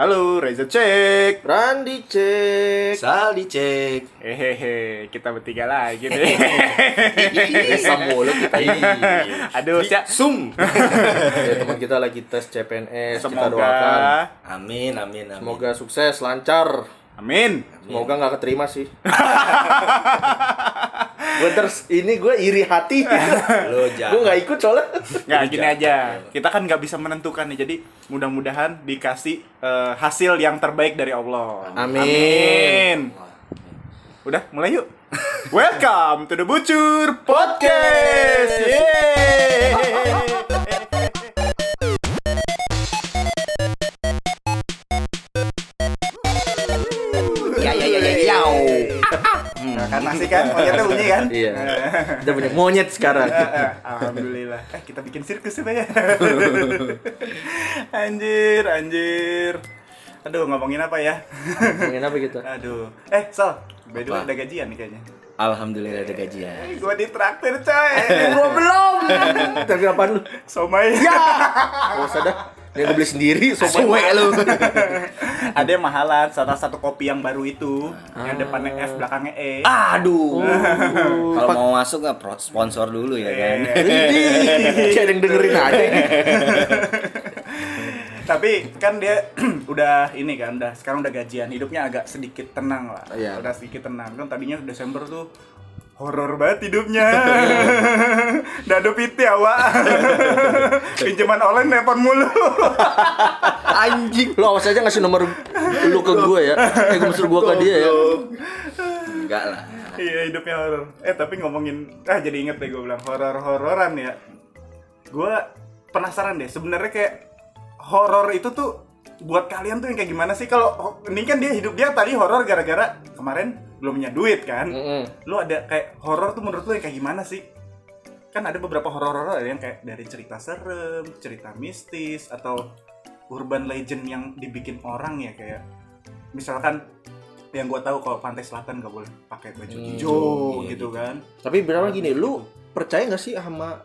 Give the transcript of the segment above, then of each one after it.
Halo, Reza cek. Randi cek. Saldi cek. Hehehe, kita bertiga lagi nih. Bisa mulu kita ini. Aduh, siap. Sum. ya, teman kita lagi tes CPNS. Kita doakan. Semoga, Amin, amin, amin. Semoga sukses, lancar. amin. Semoga nggak keterima sih. gue terus ini gue iri hati. Lo gue jangan. nggak ikut soalnya. Nggak, gini aja. Kita kan nggak bisa menentukan nih. Jadi mudah-mudahan dikasih eh, hasil yang terbaik dari Allah. Amin. Amin. Udah, mulai yuk. Welcome to the Bucur Podcast. Yeay. kan asik kan? Monyetnya bunyi kan? Iya. Kita punya monyet sekarang. Eh, eh, Alhamdulillah. Eh, kita bikin sirkus ya, ya. anjir, anjir. Aduh, ngomongin apa ya? Ngomongin apa kita? Aduh. Eh, Sal. By the way, Apa? ada gajian nih kayaknya. Alhamdulillah ada gajian. Gua ditraktir, coy. Gue belum. Tapi apaan lu? Somai. Gak usah dah. Ini gue beli sendiri. Sobat. lu. ada yang mahalan, salah satu kopi yang baru itu. Yang depannya F, belakangnya E. Aduh. Kalau mau masuk nggak pro- sponsor dulu ya kan. Kayak ada yang dengerin aja. Tapi kan dia udah ini kan, udah sekarang udah gajian, hidupnya agak sedikit tenang lah. Iya. Udah sedikit tenang. Kan tadinya Desember tuh horor banget hidupnya. Dado piti awak. Pinjaman online nelpon mulu. Anjing. Lo awas aja ngasih nomor lu ke gue ya. Eh gue gue ke dia ya. Enggak lah. iya, hidupnya horor. Eh, tapi ngomongin ah jadi inget deh gue bilang horor-hororan ya. Gue penasaran deh, sebenarnya kayak horor itu tuh buat kalian tuh yang kayak gimana sih kalau ini kan dia hidup dia tadi horor gara-gara kemarin belum punya duit kan Mm-mm. lu ada kayak horor tuh menurut lu yang kayak gimana sih kan ada beberapa horor-horor ada yang kayak dari cerita serem cerita mistis atau urban legend yang dibikin orang ya kayak misalkan yang gua tahu kalau pantai selatan nggak boleh pakai baju Hmm, hijau iya, gitu kan Tapi berapa gini, lu percaya nggak sih sama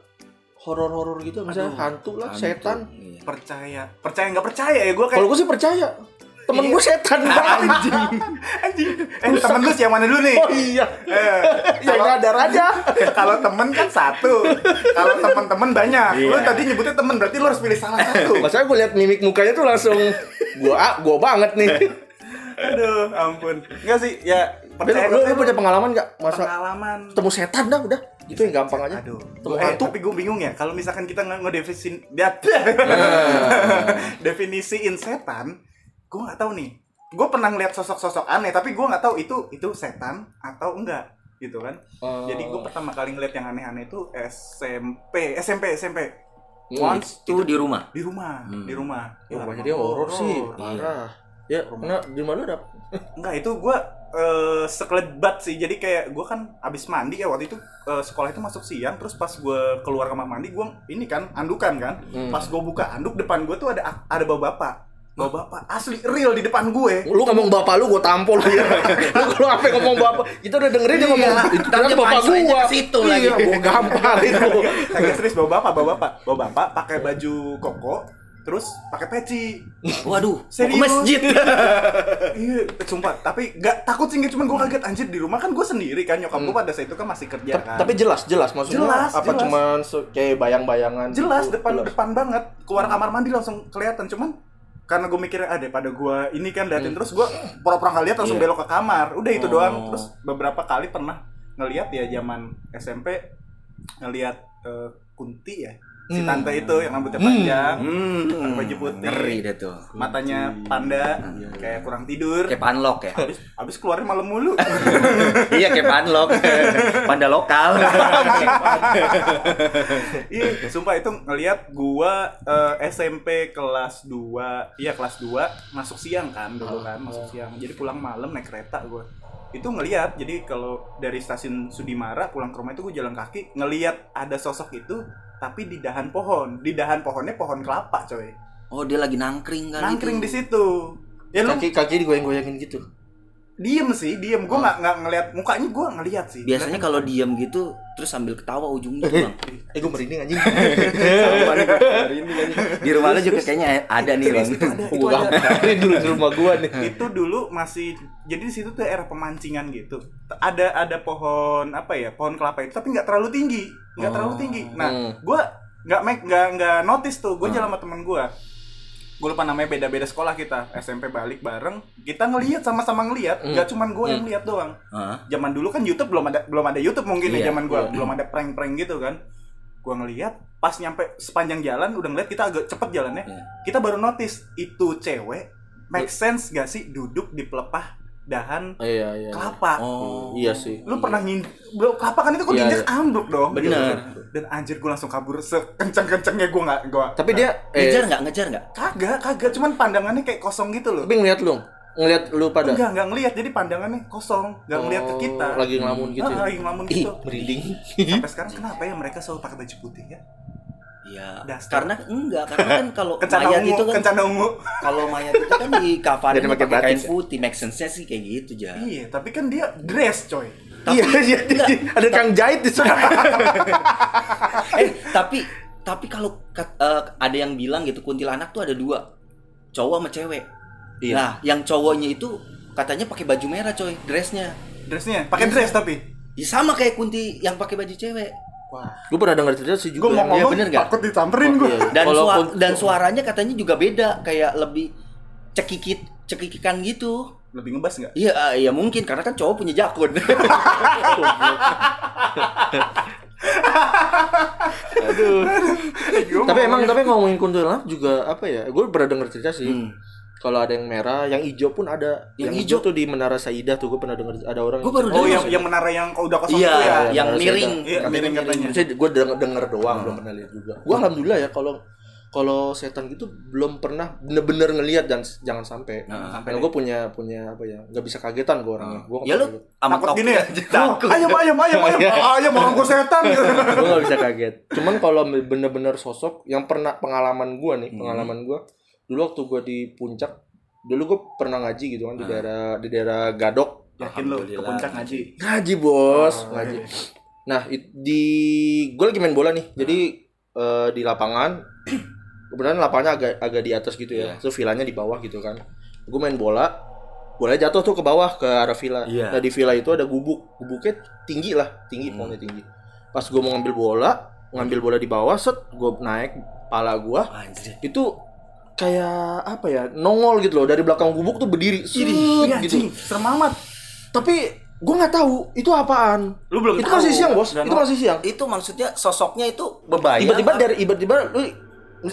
horor-horor gitu? Misalnya Aduh, hantu lah, Hantu. setan. Iya. percaya percaya nggak percaya ya gua Kalau kayak gue sih percaya. Temen Iya. gue setan anjing. anjing eh temen lu yang mana dulu nih Oh iya. Eh, Yang ada aja. kalau temen kan satu kalau teman-teman banyak lu Iya. tadi nyebutnya temen berarti lu harus pilih salah satu Masalahnya gue liat mimik mukanya tuh langsung gua gua banget nih. aduh ampun enggak sih ya percaya lu, lu, punya pengalaman gak masa pengalaman ketemu setan dah udah? Gitu yang gampang aja. aduh Gua- eh, hantu. tapi gue bingung ya kalau misalkan kita nge ngedefinisin dia definisiin setan gue nggak tahu nih gue pernah ngeliat sosok-sosok aneh tapi gue nggak tahu itu itu setan atau enggak gitu kan Oh. jadi gue pertama kali ngeliat yang aneh-aneh itu SMP SMP SMP Hmm, once Itu di rumah. di rumah Hmm. di rumah Oh, Ya, banyak dia horor sih. Parah. Ya, nah, di mana ada? Enggak itu gue eh sekelebat sih jadi kayak gue kan abis mandi ya waktu itu eh, sekolah itu masuk siang terus pas gue keluar kamar mandi gue ini kan andukan kan Hmm. pas gue buka anduk depan gue tuh ada ada bawa bapak bawa bapak asli real di depan gue Lu ngomong bapak lu, gua tampol lu ya. lu kalau apa ngomong bapak, kita udah dengerin dia Iya. ngomong itu ternyata dia bapak ke situ iya, lagi. gua gampar itu. Kagak serius bawa bapak bawa bapak bawa bapak pakai baju koko terus pakai peci Waduh, Serius? masjid. iya sumpah tapi gak takut sih cuman gue kaget anjir di rumah kan gue sendiri kan nyokap gue pada saat itu kan masih kerja kan Tapi jelas, jelas maksudnya Jelas, apa jelas. cuman se- kayak bayang-bayangan jelas gitu? depan Jelas. depan banget keluar kamar mandi langsung kelihatan cuman karena gue mikirnya ada pada gue ini kan liatin. Terus gue pura-pura nggak lihat langsung Iya. belok ke kamar. Udah itu Oh. doang terus beberapa kali pernah ngelihat ya zaman SMP ngelihat eh, kunti ya si Hmm. tante itu yang rambutnya panjang Hmm, pakai baju putih ngeri deh tuh. matanya panda Iya, kayak kurang tidur Kayak panlok ya. habis habis keluarnya malam mulu iya kayak panlok. Panda lokal. Iya, sumpah itu ngelihat gua eh, SMP kelas 2, iya kelas 2 masuk siang kan dulu kan, masuk siang. Jadi pulang malam naik kereta gua. Itu ngelihat, jadi kalau dari stasiun Sudimara pulang ke rumah itu gua jalan kaki ngelihat ada sosok itu tapi di dahan pohon. Di dahan pohonnya pohon kelapa, coy. Oh, dia lagi nangkring kali. Nangkring di itu. situ. Ya lu Kaki kaki digoyang-goyangin gitu. Diem sih diem. Gue nggak nggak ngeliat mukanya gue ngeliat sih. Biasanya kalau diam gitu terus sambil ketawa ujungnya tuh, Bang. Eh gue merinding anjing. Di rumah lu juga kayaknya ada nih, Bang. Itu ada, itu Gue ada. gambarin dulu di rumah gua nih. itu dulu masih jadi di situ tuh era pemancingan gitu. Ada ada pohon apa ya pohon kelapa itu tapi nggak terlalu tinggi. Nggak terlalu tinggi. Nah Hmm. gue nggak make nggak nggak notice tuh. Gue jalan sama temen gue gue lupa namanya beda beda sekolah kita SMP balik bareng kita ngelihat sama-sama ngelihat Hmm. nggak cuman gue yang lihat doang Hah? zaman dulu kan YouTube belum ada belum ada YouTube mungkin Iya, ya zaman gue iya. belum ada prank-prank gitu kan gue ngelihat pas nyampe sepanjang jalan udah ngeliat kita agak cepet jalannya Iya. kita baru notice itu cewek make sense gak sih duduk di pelepah dahan Iya iya. kelapa Oh. Iya sih. lu pernah ngind bro kelapa kan itu kok Iya, diinjek iya. ambruk dong Bener. Gitu. dan anjir gue langsung kabur sekencang kencangnya gue nggak gue Tapi dia Ngejar eh nggak? Ngejar nggak? kagak kagak cuman pandangannya kayak kosong gitu loh tapi ngeliat lu, ngeliat lu pada. enggak enggak ngelihat jadi pandangannya kosong nggak ngelihat ke Oh, kita Lagi ngelamun gitu. Ah, ya? lagi ngelamun gitu merinding. sampai sekarang kenapa ya mereka selalu pakai baju putih ya Iya. Karena enggak, karena kan kalau mayat ungu itu kan kencana ungu kalau mayat itu kan di kafarin Jadi pakai kain putih, make sense-nya sih kayak gitu, Ja. iya tapi kan dia dress coy Iya iya. iya. Ada kang jahit di sana. eh, tapi tapi kalau eh, ada yang bilang gitu kuntilanak tuh ada dua. Cowok sama cewek. Iya. Nah, yang cowoknya itu katanya pakai baju merah, coy, dressnya. dressnya pakai dress tapi Ya sama kayak kunti yang pakai baju cewek. Wah Gue pernah dengar cerita sih gue juga. mau Iya, ngomong bener nggak? takut disamperin gue Iya. Dan Kalau sua- kun- dan suaranya katanya juga beda, kayak lebih cekikit cekikikan gitu. lebih ngebas nggak Iya, ah, iya mungkin karena kan cowok punya jakun. tapi emang tapi ngomongin kuntilanak juga apa ya? Gue pernah dengar cerita sih. Hmm. Kalau ada yang merah, yang hijau pun ada. Yang Yang, hijau? tuh di Menara Saidah tuh gue pernah dengar ada orang. Gua baru oh dengar. yang yang menara yang kau udah kosong Iya, itu ya yang miring. Iya, miring katanya. Saya gue denger, denger doang, belum pernah lihat juga. Gue alhamdulillah ya kalau kalau setan gitu belum pernah bener-bener ngelihat dan jangan sampai. Nah, Karena gue punya punya apa ya? nggak bisa kagetan gue orangnya. Gue ya lu sama takut gini ya Takut. ayam ayam ayam ayam ayam orang gue setan gitu gue nggak bisa kaget. Cuman kalau bener-bener sosok yang pernah pengalaman gue nih, Hmm. pengalaman gue dulu waktu gue di puncak, dulu gue pernah ngaji gitu kan di Ah. daerah di daerah Gadok. yakin lu ke puncak ngaji Ngaji bos, Oh, ngaji. iya. Nah it- di gue lagi main bola nih, jadi eh, di lapangan kebetulan lapangannya agak agak di atas gitu ya, Iya. so villanya di bawah gitu kan. Gue main bola, bolanya jatuh tuh ke bawah ke arah villa. Iya. Nah di villa itu ada gubuk, gubuknya tinggi lah, tinggi Hmm. pohonnya tinggi. Pas gue mau ngambil bola, ngambil bola di bawah, set gue naik, pala gue itu kayak apa ya nongol gitu loh dari belakang gubuk tuh berdiri set, Iya, gitu serem amat. tapi gue nggak tahu itu apaan Lu belum itu tahu. masih siang bos Dan itu masih siang Itu maksudnya sosoknya itu bebayang. tiba-tiba apa? dari tiba-tiba lu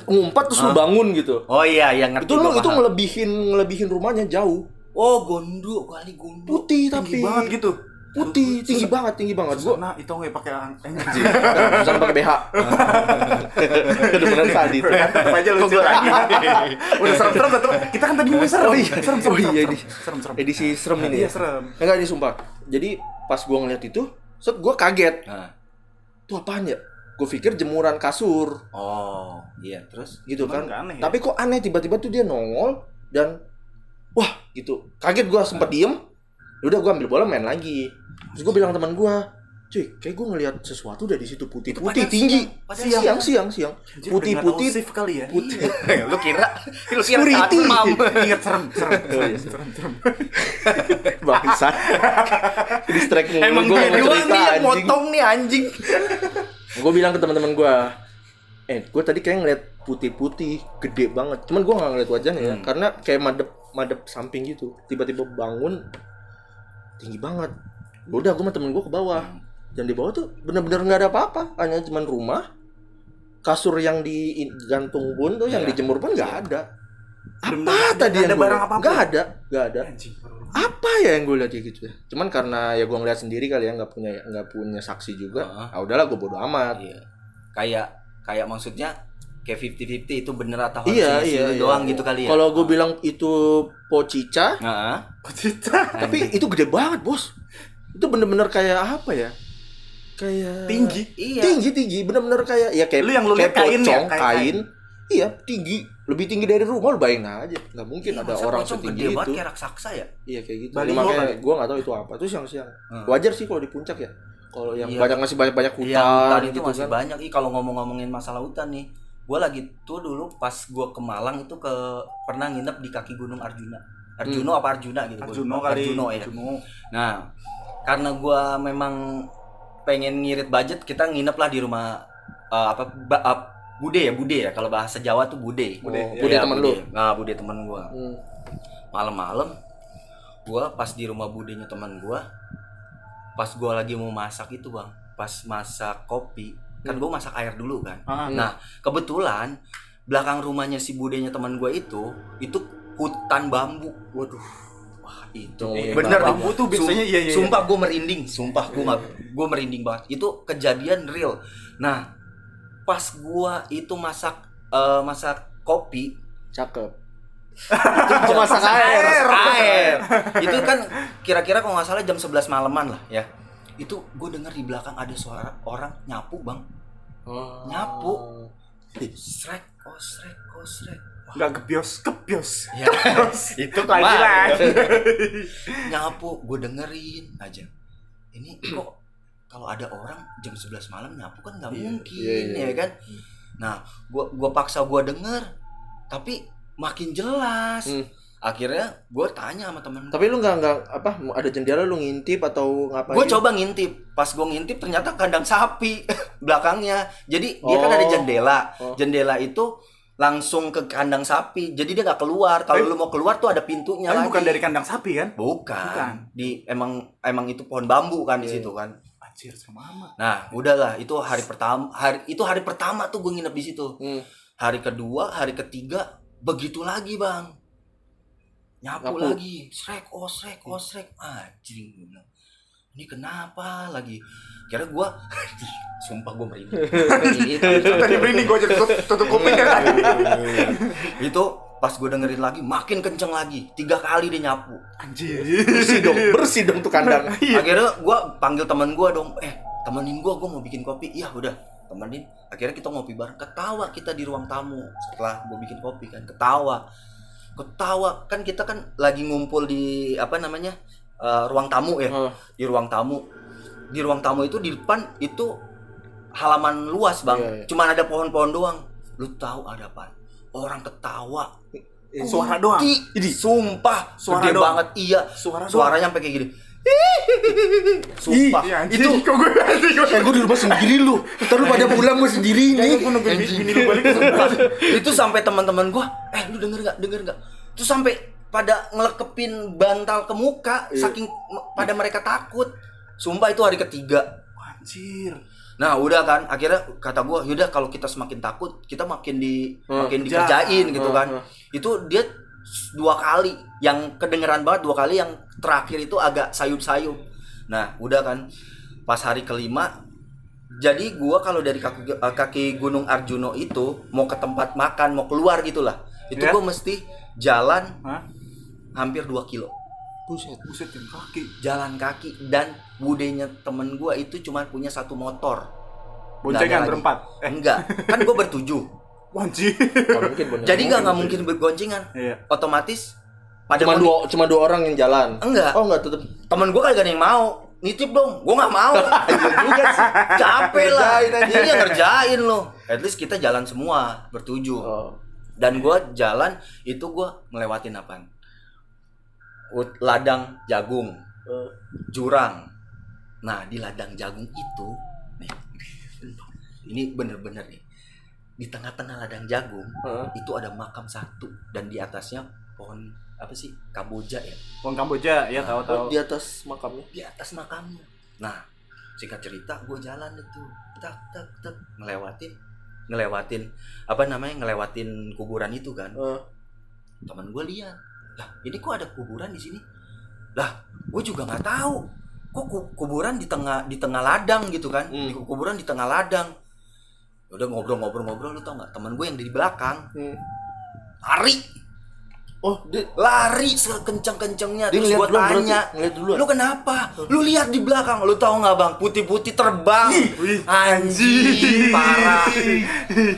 ngumpat terus lu Hah? bangun gitu Oh iya, yang ngerti itu lu itu ngelebihin ngelebihin rumahnya jauh Oh, gondo kali gondo. putih Tinggi tapi banget gitu. Putih tinggi banget tinggi banget. gua Nah, itu nggak pakai anjing. jangan pakai BH kedengeran tadi tuh. Apa aja lu ceritanya. Udah serem-serem tuh. Kita kan tadi ngomong serem. Oh iya. serem, serem, Oh iya, serem, serem, serem. edisi serem ini Iya, ya? serem. enggak ini sumpah. Jadi pas gua ngeliat itu set gua kaget. Itu apaan ya? Gue pikir jemuran kasur. Oh, iya, terus? Gitu kan? aneh ya? tapi kok aneh? Tiba-tiba tuh dia nongol dan wah gitu. Kaget gua sempet diem. Udah gua ambil bola main lagi terus gua bilang teman gua cuy kayak gua ngeliat sesuatu dari situ putih putih tinggi siang, padahal siang siang. siang siang putih putih kali ya. putih lu kira lu kira Security. Ingat serem, serem. Oh, iya. Serem, serem. bangsat distract mulu Emang mau doang nih yang motong nih anjing. gue bilang ke teman-teman gue eh gue tadi kayak ngeliat putih-putih gede banget cuman gue nggak ngeliat wajahnya ya Hmm. karena kayak madep madep samping gitu tiba-tiba bangun tinggi banget Ya udah gue sama temen gue ke bawah dan di bawah tuh bener-bener nggak ada apa-apa hanya cuman rumah kasur yang digantung pun tuh yang Iya. dijemur pun nggak ada apa tadi ada yang apa pun. nggak ada nggak ada Anjing. apa ya yang gue lihat gitu ya cuman karena ya gue ngeliat sendiri kali ya nggak punya nggak punya saksi juga Heeh. ah udahlah gue bodo amat Iya. Kayak kayak maksudnya kayak 50-50 itu bener atau Iya, iya, iya. doang gitu kali ya. Kalau gue bilang itu pocica, Heeh. Cita. tapi itu gede banget bos. Itu bener-bener kayak apa ya? Kayak Tinggi. Iya. tinggi tinggi, bener-bener kayak ya kayak Lu yang lu kayak kain ya? pocong, Kain- kain. Iya tinggi. lebih tinggi dari rumah lu bayangin aja nggak mungkin Iya, ada orang setinggi banget itu kayak raksasa ya iya kayak gitu Baliho makanya kali. gue nggak tahu itu apa tuh siang-siang Hmm. wajar sih kalau di puncak ya kalau yang Iya. banyak masih banyak banyak hutan, Iya, hutan itu gitu masih kan banyak. Ih, kalau ngomong-ngomongin masalah hutan nih, gue lagi tuh dulu pas gue ke Malang itu ke pernah nginep di kaki Gunung Arjuna. Arjuno apa Arjuna gitu? Arjuno kali Arjuno ya. Arjuno. Nah, karena gue memang pengen ngirit budget, kita nginep lah di rumah eh, apa ba- eh, Bude ya, Bude ya. Kalau bahasa Jawa tuh Bude. Oh, Bude, ya. Bude Iya, temen lu Nah, Bude temen gue. Hmm. Malam-malam, gue pas di rumah Budenya teman gue, pas gue lagi mau masak itu bang, pas masak kopi, kan gue masak air dulu kan. Ah, Hmm. Nah, kebetulan belakang rumahnya si budenya teman gue itu itu hutan bambu. Waduh. Wah, itu Iya, bener bambu tuh biasanya iya iya. Sumpah gue merinding, sumpah gue nggak gue merinding banget. Itu kejadian real. Nah, pas gue itu masak eh, masak kopi, cakep itu masak air. masak air. itu kan kira-kira kalau nggak salah jam 11 malaman lah ya. Itu gue dengar di belakang ada suara orang nyapu, Bang. Oh. Nyapu. Srek, oh srek, oh srek. Wah, Enggak gebios, kebios. ya, itu Lagi lagi. nyapu gue dengerin aja ini kok kalau ada orang jam 11 malam nyapu kan nggak Iya, mungkin iya, iya. ya kan nah gua gua paksa gua denger tapi makin jelas Hmm. akhirnya gue tanya sama temen tapi lu nggak nggak apa ada jendela lu ngintip atau ngapain gue coba ngintip pas gue ngintip ternyata kandang sapi belakangnya jadi dia kan Oh. ada jendela Oh. jendela itu langsung ke kandang sapi jadi dia nggak keluar kalau Eh. lu mau keluar tuh ada pintunya Tapi lagi bukan dari kandang sapi kan? Bukan. Bukan. Di emang emang itu pohon bambu kan di Iya. situ kan. Anjir sama amat. Nah, udahlah itu hari pertama hari itu hari pertama tuh gue nginep di situ. Hmm. Hari kedua, hari ketiga begitu lagi, Bang. Nyapu, Nyapu. lagi. Srek, oh srek, oh. Anjing gue bilang. Ini kenapa lagi? Kira gua sumpah gue merinding. Itu- Tadi ini gue jadi tutup, kuping kan itu pas gue dengerin lagi makin kenceng lagi. Tiga kali dia nyapu. Anjir. bersih dong bersih dong tuh kandang. Akhirnya gue panggil teman gue dong. Eh temenin gue gue mau bikin kopi. Iya udah. Temenin. Akhirnya kita ngopi bareng. Ketawa kita di ruang tamu setelah gue bikin kopi kan. Ketawa. Ketawa. Kan kita kan lagi ngumpul di apa namanya eh, ruang tamu ya Oh. di ruang tamu. Di ruang tamu itu di depan itu halaman luas bang. Iya, iya. cuman ada pohon-pohon doang. Lu tahu ada apa? Orang ketawa. Suara doang. Kunti. sumpah. Suara gede doang. banget. Iya. Suara suaranya sampai kayak gini. Sumpah. Iya, itu kok gue anjir gue. eh gue di rumah sendiri lu. Lu pada pulang gue sendiri Kayaknya nih gue nungguin bini bini lu balik sumpah. itu sampai teman-teman gua eh lu denger nggak? Denger nggak? Terus sampai pada ngelekepin bantal ke muka Iya. saking pada mereka takut sumpah itu hari ketiga Anjir. nah udah kan akhirnya kata gua yaudah kalau kita semakin takut kita makin di Hmm, makin kerja. dikerjain gitu Hmm, kan hmm. itu dia dua kali yang kedengeran banget dua kali yang terakhir itu agak sayup-sayup nah udah kan pas hari kelima jadi gua kalau dari kaki, eh, kaki Gunung Arjuno itu mau ke tempat makan mau keluar gitulah itu Ya. gua mesti jalan Hah? Hampir 2 kilo. Buset Buset yang kaki. jalan kaki. Dan budenya temen gua itu cuma punya satu motor. Boncengan berempat. eh. Enggak. Kan gua bertujuh. Bener. jadi nggak nggak mungkin bergoncengan Iya. otomatis pada cuma dua cuma dua orang yang jalan? Enggak. Oh enggak tetep. Temen gue kagak ada yang mau. Nitip dong. Gue nggak mau. Iya juga sih. Capek lah. Aja. iya ngerjain lo. At least kita jalan semua bertujuh. Oh. dan gue jalan itu gue ngelewatin apaan ladang jagung. Eh, jurang. Nah di ladang jagung itu nih ini bener-bener nih. Di tengah-tengah ladang jagung Heeh. itu ada makam satu. Dan di atasnya pohon apa sih kamboja ya? Wong Kamboja, ya tahu tahu. Oh, di atas makamnya. Di atas makamnya. Nah, singkat cerita, gue jalan itu, tak tak tak. Ngelewatin, ngelewatin apa namanya ngelewatin kuburan itu kan. Eh, Teman gue lihat, lah ini kok ada kuburan di sini? Lah, gue juga nggak tahu. Kok ku- kuburan di tengah di tengah ladang gitu kan? Hmm. Di kuburan di tengah ladang. Ya Udah ngobrol-ngobrol-ngobrol lu tau nggak? Teman gue yang di belakang hmm. lari Oh, dia lari sekencang-kencangnya terus berarti? tanya Ngeliat duluan? lu kenapa lu lihat di belakang lu tahu nggak bang putih-putih terbang anjing parah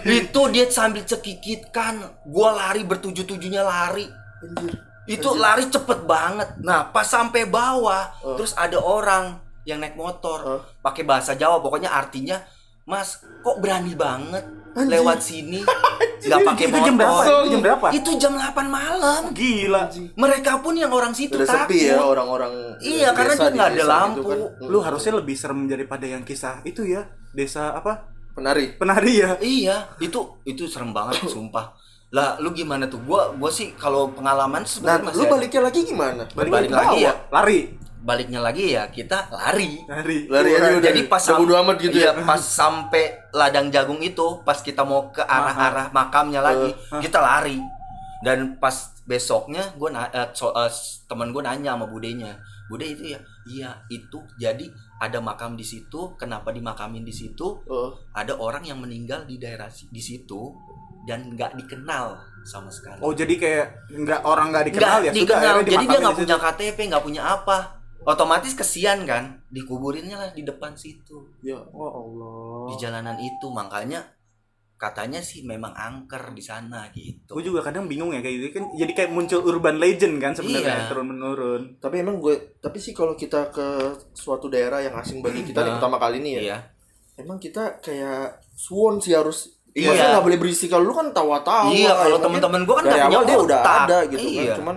itu dia sambil cekikitkan gua lari bertujuh-tujuhnya lari anjir. itu lari cepet banget nah pas sampai bawah Oh. terus ada orang yang naik motor Oh. pakai bahasa Jawa pokoknya artinya Mas, kok berani banget Anjing. lewat sini nggak pakai Itu jam berapa? motor? Itu jam berapa? Itu jam 8 malam. Gila. Mereka pun yang orang situ Udah takut. sepi ya orang-orang Iya, karena dia di nggak ada desa lampu. gitu kan. Lu harusnya lebih serem daripada yang kisah itu ya. Desa apa? penari. Penari ya. Iya, itu itu serem banget sumpah. Lah, lu gimana tuh? Gua gua sih kalau pengalaman Nah, sebenarnya masih lu ada. baliknya lagi gimana? Balik ke lagi ya. Lari. baliknya lagi ya kita lari. Lari. Lari aja udah. Jadi pas udah bodo amat gitu iya, ya. pas sampai ladang jagung itu, pas kita mau ke arah-arah makamnya lagi, Eh, kita lari. Dan pas besoknya gue na eh, so- eh, temen gue nanya sama budenya, bude itu ya, iya itu jadi ada makam di situ. Kenapa dimakamin di situ? Oh, Ada orang yang meninggal di daerah di situ dan nggak dikenal sama sekali. Oh jadi kayak nggak orang nggak dikenal Nggak ya sudah dikenal. akhirnya Jadi dia nggak di punya. KTP, nggak punya apa. Otomatis kesian kan, dikuburinnya lah di depan situ ya. Oh Allah. di jalanan itu makanya katanya sih memang angker di sana gitu. Gue juga kadang bingung ya kayak gitu kan jadi kayak muncul urban legend kan sebenarnya Iya. turun menurun. Tapi emang gue, tapi sih kalau kita ke suatu daerah yang asing bagi kita nih Nah. pertama kali nih ya, Iya. emang kita kayak suwon sih harus Iya. Maksudnya nggak boleh berisik kalau lu kan tawa-tawa. Iya, ya kalau temen-temen gua kan dari awal dia udah ada gitu Iya. kan. Cuman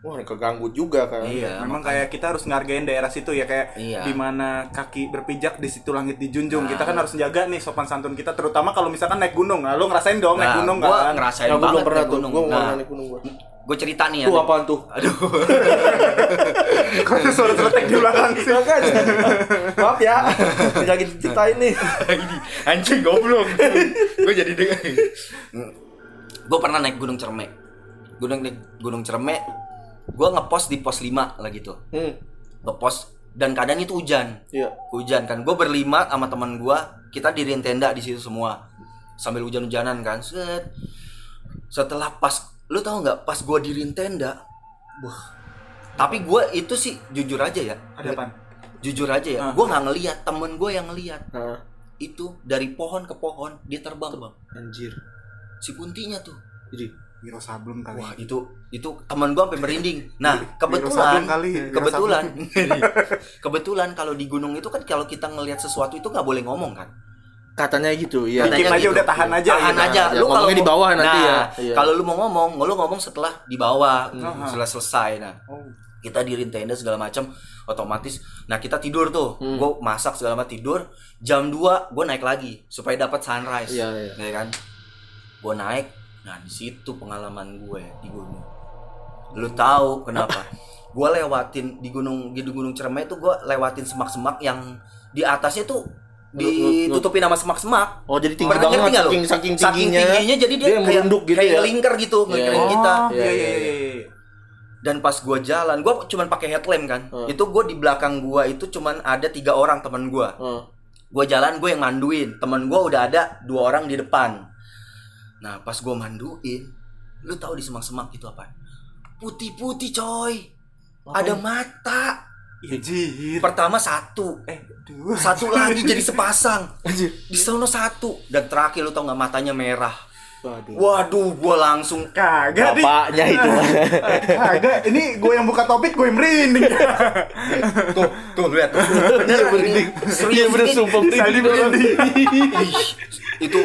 wah keganggu juga kan. Iya. Memang makanya. kayak kita harus ngargain daerah situ ya kayak Iya. di mana kaki berpijak di situ langit dijunjung. Nah. Kita kan harus jaga nih sopan santun kita terutama kalau misalkan naik gunung. Nah, lu ngerasain dong naik Nah, gunung gua kan. ngerasain gue banget belum pernah naik gunung. Gue mau Nah, naik gunung gue. Gue cerita nih ya. Tuh apaan tuh? Aduh. Kok suara seletek di belakang sih? Makanya. Maaf ya. Lagi diceritain nih. Ini anjing goblok. gue jadi dengar. gue pernah naik Gunung Cerme. Gunung Gunung Cerme. Gue ngepost di pos 5 lagi tuh. Hmm. Ngepost dan kadang itu hujan. Iya. Hujan kan. Gue berlima sama teman gue. Kita diriin tenda di situ semua. Sambil hujan-hujanan kan. Set. Setelah pas lu tahu nggak pas gue diriin tenda. Wah. Tapi gue itu sih jujur aja ya. Ada apaan? Jujur aja ya. Ah. Gue nggak ngeliat temen gue yang ngeliat Nah, itu dari pohon ke pohon dia terbang bang anjir. si kuntinya tuh Jadi Wiro Sableng kali. wah itu itu teman gua sampai merinding nah kebetulan kali. Kebetulan kebetulan kalau di gunung itu kan kalau kita ngelihat sesuatu itu nggak boleh ngomong kan katanya gitu, iya. Katanya Dikit aja udah tahan aja tahan gitu. aja Ya, lu kalau di bawah nanti nah, ya. Iya. kalau lu mau ngomong lu ngomong setelah di bawah Hmm. setelah selesai nah Oh. kita diriin tenda segala macam otomatis nah kita tidur tuh Hmm. gue masak segala macam tidur jam 2 gue naik lagi supaya dapat sunrise Iya, iya. ya kan gue naik nah di situ pengalaman gue di gunung lu tahu kenapa gue lewatin di gunung di gunung Cermai itu gue lewatin semak-semak yang di atasnya tuh ditutupin sama semak-semak Oh, jadi tinggi Pernah banget nggak lu? saking saking saking tingginya. tingginya jadi dia, dia kayak, gitu kayak ya. lingkar gitu Iya, ngeliatin iya. kita Oh, Iya, iya iya, iya iya. iya. dan pas gua jalan gua cuman pakai headlamp kan Hmm. itu gua di belakang gua itu cuman ada tiga orang teman gua Oh. gua jalan gue yang manduin teman gua udah ada dua orang di depan nah pas gua manduin lu tahu di semak-semak itu apa putih-putih coy ada mata Anjir. pertama satu Eh, dua. satu lagi jadi sepasang Anjir. di sono satu dan terakhir lu tau nggak matanya merah Waduh. waduh gua langsung Kagak nih. Bapaknya itu. Kagak. Ini gue yang buka topik, gue yang merinding. tuh tuh lihat tuh Iya merinding. Iya bener sumpah Tadi merinding. itu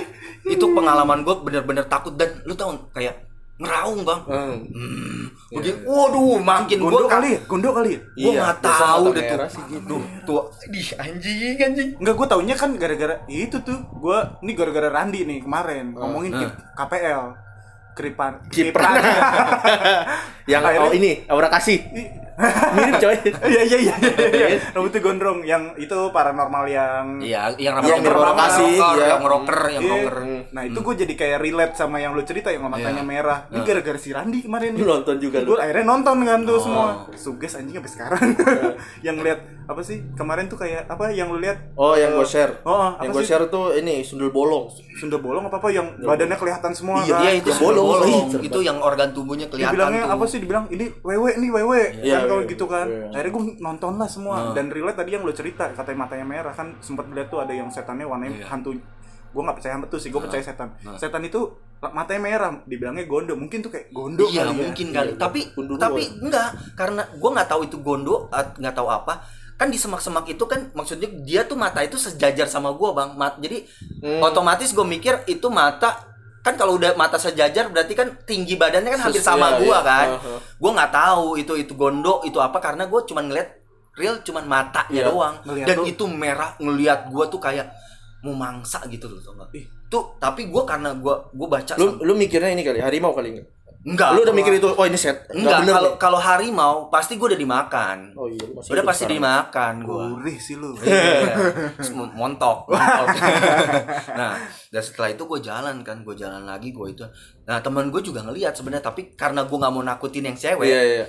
itu pengalaman gue bener-bener takut dan lu tau kayak ngeraung bang Hmm. hmm, begini waduh makin Gondo gue kali ya? Gondo kali ya? gue Iya, nggak biasa tahu deh tuh sih gitu. tuh tuh di anjing anjing Enggak, gue taunya kan gara-gara itu tuh. Gue ini gara-gara Randi nih kemarin ngomongin Nah. K- KPL. Keripan. Kipran. Yang oh ini aura kasih. Mirip coy. Iya iya iya iya. Rambutnya gondrong yang itu paranormal yang Iya, yang Yang rambutnya berlokasi, rocker, iya. yang rocker, yang Iya. rocker. Nah itu gue jadi kayak relate sama yang lu cerita yang matanya Iya. merah. Ini gara-gara si Randi kemarin Lu nonton juga lu. Gue akhirnya nonton kan tuh Oh. semua. Suges anjing sampai sekarang. yang lihat apa sih kemarin tuh kayak apa yang lu lihat? Oh, yang gue Eh, share. Oh, apa yang gue share tuh ini sundul bolong. Sunda bolong apa apa yang badannya kelihatan semua Iya, kan? Iya, itu Yang bolong. Itu yang organ tubuhnya kelihatan Dibilangnya apa sih? Dibilang ini wewe nih wewe. Iya, kan kalau iya, gitu kan. iya. Akhirnya gue nonton lah semua Nah. dan relate tadi yang lu cerita katanya matanya merah kan sempat lihat tuh ada yang setannya warnanya Iya. hantu gue nggak percaya hantu sih gue percaya setan Nah. setan itu matanya merah dibilangnya gondo mungkin tuh kayak gondo Iya kali ya. mungkin kali. Iya, Tapi Kunduruan. tapi enggak karena gua nggak tahu itu gondo at- nggak tahu apa. Kan di semak-semak itu kan maksudnya dia tuh mata itu sejajar sama gua bang. Mat, jadi Hmm. otomatis gue mikir itu mata kan kalau udah mata sejajar berarti kan tinggi badannya kan hampir sama iya, gua iya. kan. Aha. Gua nggak tahu itu itu gondo itu apa karena gua cuman ngeliat real cuman matanya Iya, doang ngeliat dan tuh. itu merah ngeliat gua tuh kayak mau mangsa gitu loh tau nggak? Ih. Tuh tapi gua karena gua gua baca Lu sama- lu mikirnya ini kali harimau kali ini. Enggak Lu udah mikir itu oh ini set. Enggak, bener kalau kalau harimau pasti gue udah dimakan. Oh iya, lu masih udah pasti sekarang. dimakan gue. gurih sih lu Iya. Montok. montok. nah, dan setelah itu gue jalan kan, gue jalan lagi gue itu. Nah temen gue juga ngelihat sebenarnya, tapi karena gue nggak mau nakutin yang cewek, Iya iya.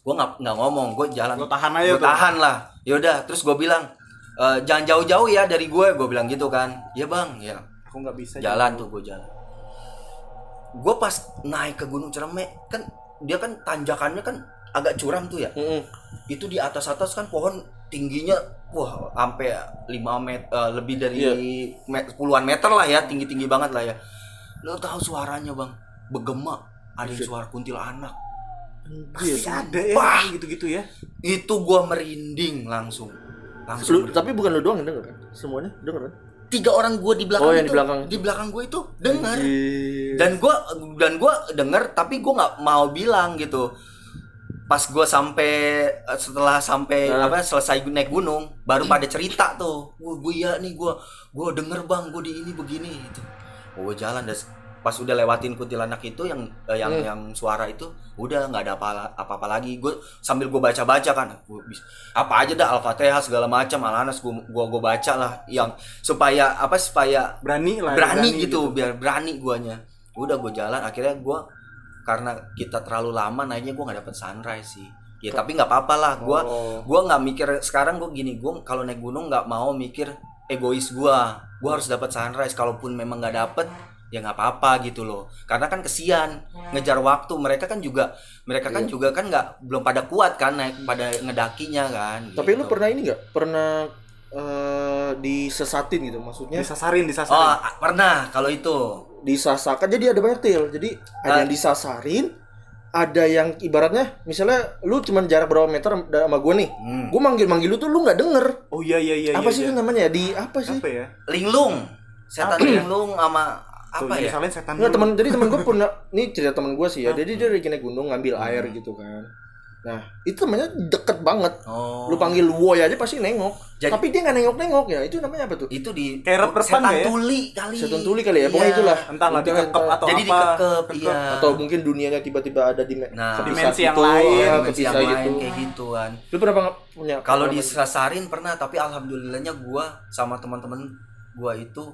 gue nggak nggak ngomong, gue jalan. Lu tahan aja Gue tuh. tahan lah. Yaudah, terus gue bilang, "E, jangan jauh-jauh ya dari gue, gue bilang gitu kan. Ya bang, ya aku nggak bisa jalan tuh gue jalan gue pas naik ke gunung Cereme kan dia kan tanjakannya kan agak curam tuh ya Mm-mm. itu di atas atas kan pohon tingginya wah sampai 5 meter lebih dari Iya. me- puluhan meter lah ya tinggi tinggi banget lah ya lo tahu suaranya bang begema ada yang suara kuntilanak Pasti ada ya gitu-gitu ya itu gua merinding langsung langsung Lu, merinding. tapi bukan lu doang yang denger kan? Semuanya denger kan? Tiga orang gua di belakang Oh, yang itu di belakang. di belakang gue itu dengar Anjir. dan gua dan gua denger tapi gua nggak mau bilang gitu pas gua sampai eh, setelah sampai Nah. apa selesai naik gunung baru pada cerita tuh wah gue ya nih gua gua denger bang gua di ini begini gitu gue jalan dan pas udah lewatin kuntilanak itu yang eh, yang Hmm. yang suara itu udah nggak ada apa apa apa lagi. Gue sambil gue baca baca kan gua apa aja dah al-fatihah segala macam al-anas gue gua, gua baca lah. Yang supaya apa supaya berani lah berani, gitu, biar berani guanya. Udah gue jalan akhirnya gua karena kita terlalu lama naiknya gua nggak dapet sunrise sih. Ya tapi nggak apa-apa lah. Gua Oh. gua nggak mikir sekarang gua gini gua kalau naik gunung nggak mau mikir egois gua. Gua harus dapat sunrise kalaupun memang nggak dapet ya nggak apa-apa gitu loh karena kan kesian ngejar waktu mereka kan juga mereka kan Iya. juga kan nggak belum pada kuat kan naik pada ngedakinya kan Tapi gitu. lu pernah ini nggak? Pernah eh, disesatin gitu maksudnya? disasarin oh disasarin a- pernah kalau itu disasakan jadi ada banyak til jadi ada Ah. yang disasarin ada yang ibaratnya misalnya lu cuman jarak berapa meter sama gue nih Hmm. gue manggil manggil lu tuh lu nggak denger oh iya iya iya apa iya, sih iya. itu namanya di apa sih apa ya linglung setan linglung sama apa ya? salin setan Nggak teman jadi teman gue pernah ini cerita teman gue sih ya. Jadi dia lagi naik gunung ngambil air gitu kan. Nah itu namanya deket banget. Oh. Lu panggil woi aja pasti nengok. Jadi- tapi dia nggak nengok nengok ya. Itu namanya apa tuh? Itu di Kayak rep-repan setan ya? tuli kali. Setan tuli kali ya pokoknya Iya. itulah. Entahlah Entah- dikekep entah- atau jadi apa. dikekep Kekep. iya. Atau mungkin dunianya tiba-tiba ada di Nah, dimensi yang gitu, lain, ya, dimensi yang kepisah lain gitu. kayak gituan. Lu pernah nggak punya kalau disasarin pernah tapi alhamdulillahnya gua sama teman-teman gua itu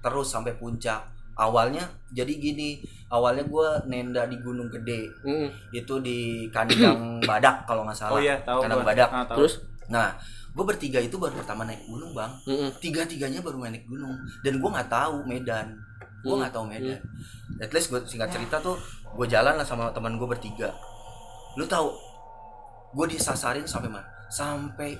terus sampai puncak. Awalnya jadi gini awalnya gua nenda di Gunung Gede. Mm-mm. itu di kandang badak kalau nggak salah. Oh iya tahu kandang gua. badak. Ah, tahu. terus nah gue bertiga itu baru pertama naik gunung bang. Mm-mm. tiga tiganya baru naik gunung. Dan gue nggak tahu Medan. Gue nggak tahu Medan. At least gue singkat cerita tuh gue jalan lah sama teman gue bertiga. Lu tahu gue disasarin sampai mana? Sampai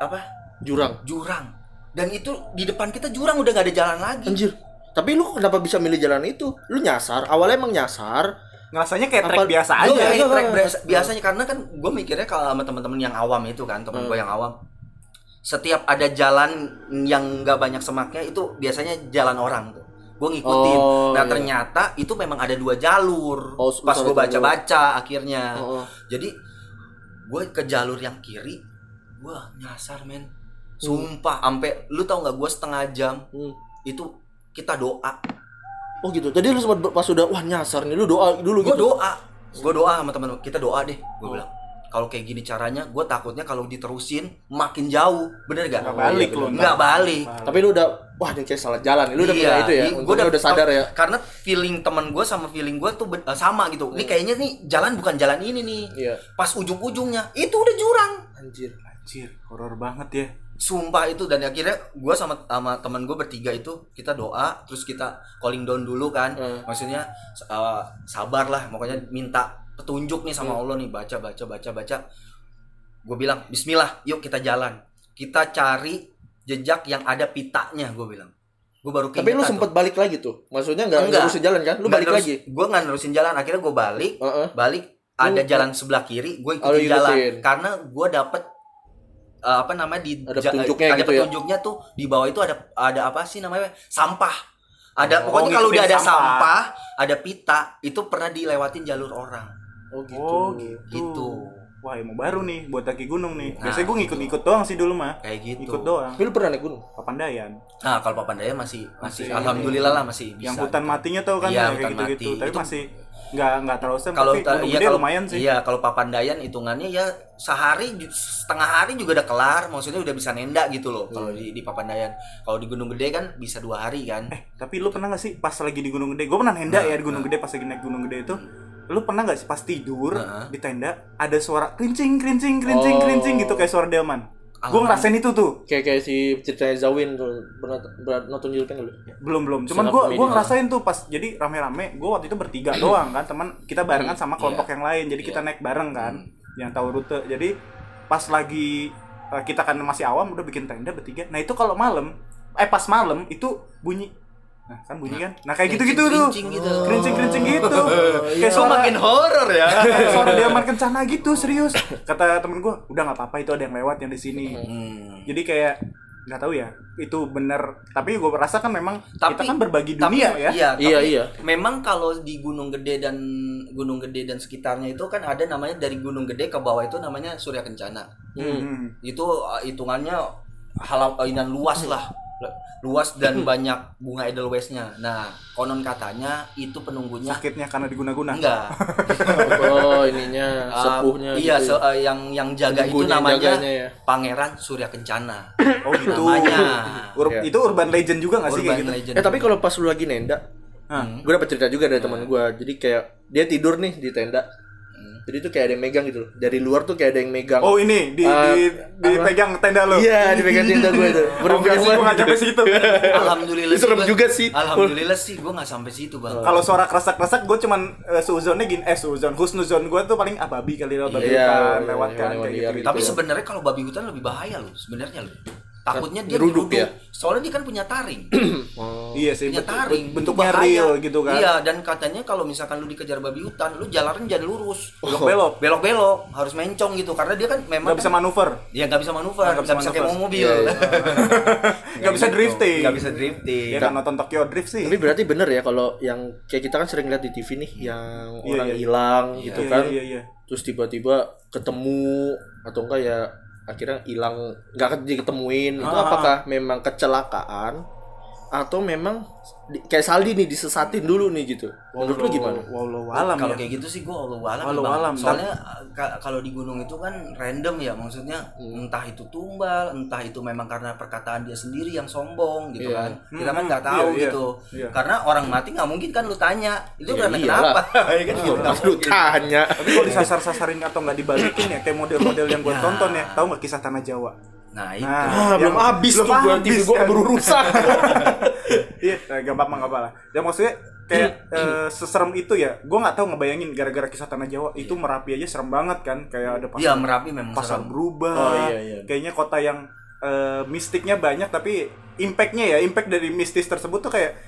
apa? Jurang. Jurang dan itu di depan kita jurang udah nggak ada jalan lagi. Anjir. Tapi lu kenapa bisa milih jalan itu? Lu nyasar awalnya emang nyasar. Ngerasanya kayak trek Apa- biasa Gua aja. kayak iya, trek iya. biasa- biasanya. Karena kan gue mikirnya kalau sama teman-teman yang awam itu kan teman Hmm. gue yang awam setiap ada jalan yang nggak banyak semaknya itu biasanya jalan orang tuh. Gue ngikutin. Oh, nah iya. ternyata itu memang ada dua jalur. Oh, pas gue baca-baca akhirnya. Oh, oh. jadi gue ke jalur yang kiri gue nyasar men sumpah sampai lu tau nggak gue setengah jam Hmm. itu kita doa Oh gitu. Tadi lu sempat pas udah wah nyasar nih lu doa dulu gue gitu. doa gue doa sama temen kita doa deh gue bilang kalau kayak gini caranya gue takutnya kalau diterusin makin jauh bener gak Nggak balik iya, lu nggak balik Tapi lu udah wah ini kayak salah jalan. Lu udah Iya, itu ya. iya, gua udah- udah sadar ya. karena feeling teman gue sama feeling gue tuh eh, sama gitu ini kayaknya nih jalan bukan jalan ini nih Iya. pas ujung-ujungnya itu udah jurang Anjir. Anjir, horor banget ya. sumpah itu dan akhirnya gue sama sama teman gue bertiga itu kita doa terus kita calling down dulu kan Hmm. maksudnya uh, sabar lah pokoknya minta petunjuk nih sama Hmm. Allah nih baca baca baca baca gue bilang Bismillah yuk kita jalan kita cari jejak yang ada pitanya gue bilang gue baru Tapi lu sempet balik lagi tuh. Maksudnya enggak Enggak. nerusin jalan kan? Lu balik lagi. gue nggak nerusin jalan akhirnya gue balik Heeh. balik ada jalan sebelah kiri gue Oh, ikutin jalan ikutin. karena gue dapet uh, apa namanya di Ada petunjuknya ada gitu ya? petunjuknya tuh di bawah itu ada ada apa sih namanya sampah ada Oh, pokoknya kalau udah ada sampah. sampah. ada pita itu pernah dilewatin jalur orang Oh gitu. Oh, gitu. Gitu. Wah, ilmu baru nih buat kaki gunung nih. Nah, Biasanya gue ngikut-ngikut doang sih dulu mah. kayak gitu Ikut doang. Tapi lu pernah naik gunung? Papandayan. nah kalau Papandayan masih masih, Masih- alhamdulillah lah masih bisa Yang hutan gitu. matinya tau kan Iya, ya, hutan kayak gitu-gitu. mati. Tapi Itu- masih nggak nggak terlalu serem. kalau tapi iya kalau lumayan sih. iya kalau Papandayan hitungannya ya sehari setengah hari juga udah kelar maksudnya udah bisa nenda gitu loh kalau di di Papandayan kalau di Gunung Gede kan bisa dua hari kan Eh, tapi lu pernah gak sih pas lagi di Gunung Gede? Gue pernah nenda Nah, ya di Gunung Gede pas lagi naik Gunung Gede itu. Lu pernah gak sih pas tidur Nah. di tenda ada suara krincing krincing krincing Oh. krincing gitu kayak suara delman. Gue ngerasain itu tuh. Kayak kayak si ceritanya Zawin tuh pernah pernah nonton YouTube lu? Belum belum. Cuman gue gua ngerasain tuh pas jadi rame-rame. Gue waktu itu bertiga doang kan teman kita barengan sama kelompok yang lain. Jadi kita Iya. naik bareng kan. Hmm. Yang tahu rute. Jadi pas lagi eh, kita kan masih awam udah bikin tenda bertiga. Nah itu kalau malam eh pas malam itu bunyi. Nah kan bunyi kan. Nah kayak gitu-gitu tuh. Krincing gitu. Krincing-krincing gitu. iya. Kayak suara makin horor ya suara delman kencana gitu serius. Kata temen gue, udah nggak apa-apa itu ada yang lewat yang di sini. Hmm. Jadi kayak nggak tahu ya itu bener tapi gue rasa kan memang Tapi- kita kan berbagi tapi dunia ya iya, Iya, tapi iya. memang kalau di Gunung Gede dan Gunung Gede dan sekitarnya itu kan ada namanya dari Gunung Gede ke bawah itu namanya Surya Kencana Hmm. itu uh, hitungannya halauinan luas lah luas dan banyak bunga edelweisnya nah konon katanya itu penunggunya sakitnya karena diguna-guna enggak Oh ininya Uh, sepuhnya iya gitu. se- uh, yang yang jaga itu namanya jaganya ya. Pangeran Surya Kencana oh gitu namanya Ur- Iya. itu urban legend juga nggak sih kayak gitu legend Eh tapi kalau pas lu lagi nenda. Hmm. gue dapet cerita juga dari teman gue. Jadi kayak dia tidur nih di tenda. Jadi tuh kayak ada yang megang gitu loh. Dari luar tuh kayak ada yang megang. oh ini di, Uh, di dipegang tenda lo Iya, dipegang tenda gue itu. oh, enggak sih gue nggak sampai situ alhamdulillah Serem juga sih. alhamdulillah sih gue nggak sampai situ bang kalau suara kerasak-kerasak gue cuman uh, suzonnya gini eh suzon husnuzon gue tuh paling ah babi kali lo babi Iya, hutan iya, lewat kan hewan kayak gitu. Tapi ya. sebenarnya kalau babi hutan lebih bahaya loh sebenarnya loh. Takutnya dia nyeruduk. ya? Soalnya dia kan punya taring. Oh. iya sih punya bentuk- taring. bentuknya bahaya. real gitu kan Iya, dan katanya kalau misalkan lu dikejar babi hutan, lu jalannya jangan lurus. belok-belok Belok-belok, harus mencong gitu karena dia kan memang nggak bisa manuver Dia nggak bisa manuver, Nggak nggak bisa bisa pakai manuver. mobil. Iya, iya. nggak bisa drifting Nggak bisa drifting. ya kan nonton Tokyo Drift sih Tapi berarti bener ya kalau yang kayak kita kan sering lihat di TV nih yang Iya, orang iya. hilang Iya, gitu Iya, kan. iya iya Terus tiba-tiba ketemu atau enggak ya akhirnya hilang nggak diketemuin itu Ah. apakah memang kecelakaan atau memang di- kayak Saldi nih disesatin dulu nih gitu menurut lu gimana Wallahu alam kalau ya. kayak gitu sih gue Allah alam, Wallahu Bang. alam. soalnya ka- kalau di gunung itu kan random ya maksudnya Hmm. entah itu tumbal entah itu memang karena perkataan dia sendiri yang sombong gitu Iya. kan kita kan Hmm, nggak tahu iya, iya. gitu Iya. karena orang mati nggak mungkin kan lu tanya itu Ya karena iyalah. kenapa ya kan gitu Oh, nggak lu tanya Tapi kalau disasar-sasarin atau nggak dibalikin ya kayak model-model yang gue Ya. tonton ya, tahu nggak kisah tanah Jawa? Nah itu Nah, ah, belum habis tuh gua TV gua kan? keburu rusak Iya, eh, gak apa-apa gak apa-apa. Ya maksudnya kayak eh, seserem itu ya. Gue nggak tahu ngebayangin gara-gara kisah tanah Jawa itu merapi aja serem banget kan. Kayak ada iya pasar, merapi memang pasar serem. berubah. Oh, iya, iya. Kayaknya kota yang eh, mistiknya banyak tapi impactnya ya, impact dari mistis tersebut tuh kayak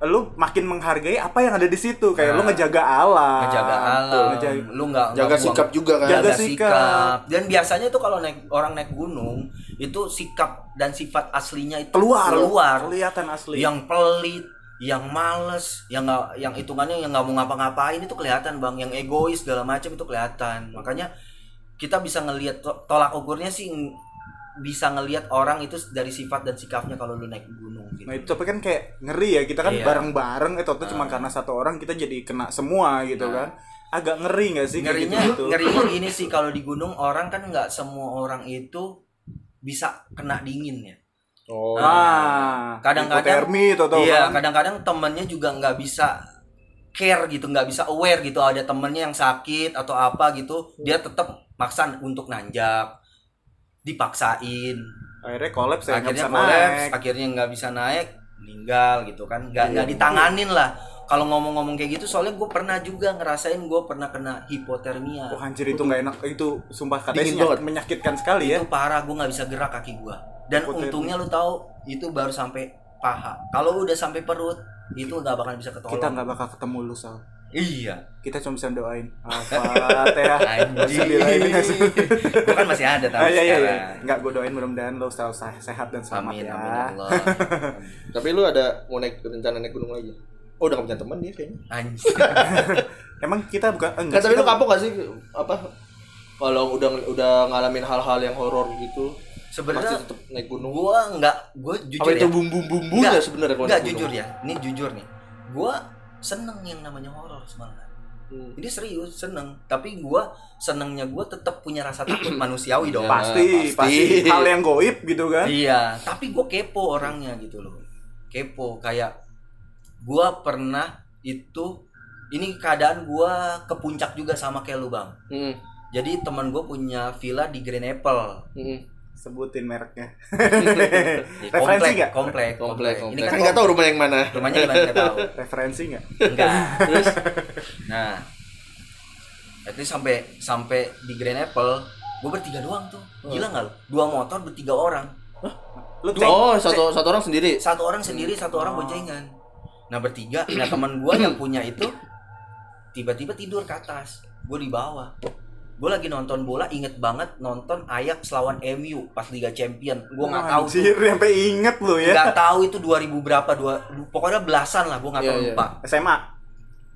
lu makin menghargai apa yang ada di situ. Kayak lu Nah. ngejaga alam. Ngejaga alam. Ngejaga- lu nggak jaga buang- sikap juga kan? Jaga jaga sikap. sikap. dan biasanya tuh kalau naik orang naik gunung itu sikap dan sifat aslinya itu keluar. keluar. Kelihatan asli. Yang pelit yang males yang nggak yang hitungannya yang nggak mau ngapa-ngapain itu kelihatan bang. Yang egois segala macam itu kelihatan. Makanya kita bisa ngelihat to- tolak ukurnya sih bisa ngelihat orang itu dari sifat dan sikapnya kalau lu naik gunung gitu. Nah itu tapi kan kayak ngeri ya kita kan Iya. bareng-bareng eh tuh cuma Ah. karena satu orang kita jadi kena semua gitu Nah. kan. Agak ngeri nggak sih ngerinya gitu-gitu? ngerinya gini sih kalau di gunung orang kan nggak semua orang itu bisa kena dingin ya Oh. Ah, Kadang-kadang- hipotermi atau iya kan. kadang-kadang temennya juga nggak bisa care gitu nggak bisa aware gitu ada temennya yang sakit atau apa gitu dia tetap maksa untuk nanjak dipaksain. Akhirnya kolaps ya akhirnya kolaps akhirnya nggak bisa naik meninggal gitu kan. Nggak Iya. nggak ditanganin lah. Kalau ngomong-ngomong kayak gitu soalnya gue pernah juga ngerasain gue pernah kena hipotermia. Wah anjir itu nggak enak. Itu sumpah katanya menyakitkan sekali ya. itu parah gue nggak bisa gerak kaki gue dan Hipotermia. untungnya lu tahu itu baru sampai paha. Kalau udah sampai perut itu nggak bakal bisa ketolong. Kita nggak bakal ketemu lu Sal. Iya Kita cuma bisa doain. Al-Fatihah. Bismillahirrahmanirrahim. gue kan masih ada tapi Ah, iya iya iya. sekarang. Enggak gue doain mudah-mudahan lo selalu se- sehat dan selamat amin ya. amin ya Allah Tapi lu ada mau naik rencana naik gunung lagi? Oh, udah gak punya teman dia kayaknya. anjing Emang kita bukan Kan enggak tapi sih, lu kapok gak sih apa kalau udah udah ngalamin hal-hal yang horor gitu masih sebenarnya tetap naik gunung? gue nggak gue jujur Apa ya itu bumbu-bumbunya Nggak, sebenarnya kalau nggak naik gunung? jujur ya ini jujur nih gue seneng yang namanya horor sebenarnya Hmm. ini serius seneng tapi gue senengnya gue tetap punya rasa takut manusiawi dong Iya. pasti, pasti. pasti hal yang goib gitu kan. Iya, tapi gue kepo orangnya gitu loh. Kepo kayak gue pernah itu ini keadaan gue ke puncak juga sama kayak lu bang. Hmm. Jadi teman gue punya villa di Green Apple. Hmm. Sebutin mereknya. Referensi komplek, nggak? komplek, Komplek, Ini komplek. kan Kan nggak tahu rumah yang mana. rumahnya di mana nggak tahu. Referensi nggak? Enggak. Nah, itu sampai sampai di Green Apple, gue bertiga doang tuh. Gila nggak lu? Dua motor bertiga orang. Lu Dua- Oh, satu satu orang sendiri. satu orang sendiri satu orang Oh. boncengan nah bertiga nah teman gue yang punya itu tiba-tiba tidur ke atas gue di bawah gue lagi nonton bola inget banget nonton Ajax lawan MU pas Liga Champion gue nggak tahu Anjir, sampai inget lu ya. nggak tahu itu 2000 berapa dua pokoknya belasan lah gue nggak tahu Iya, iya. lupa SMA.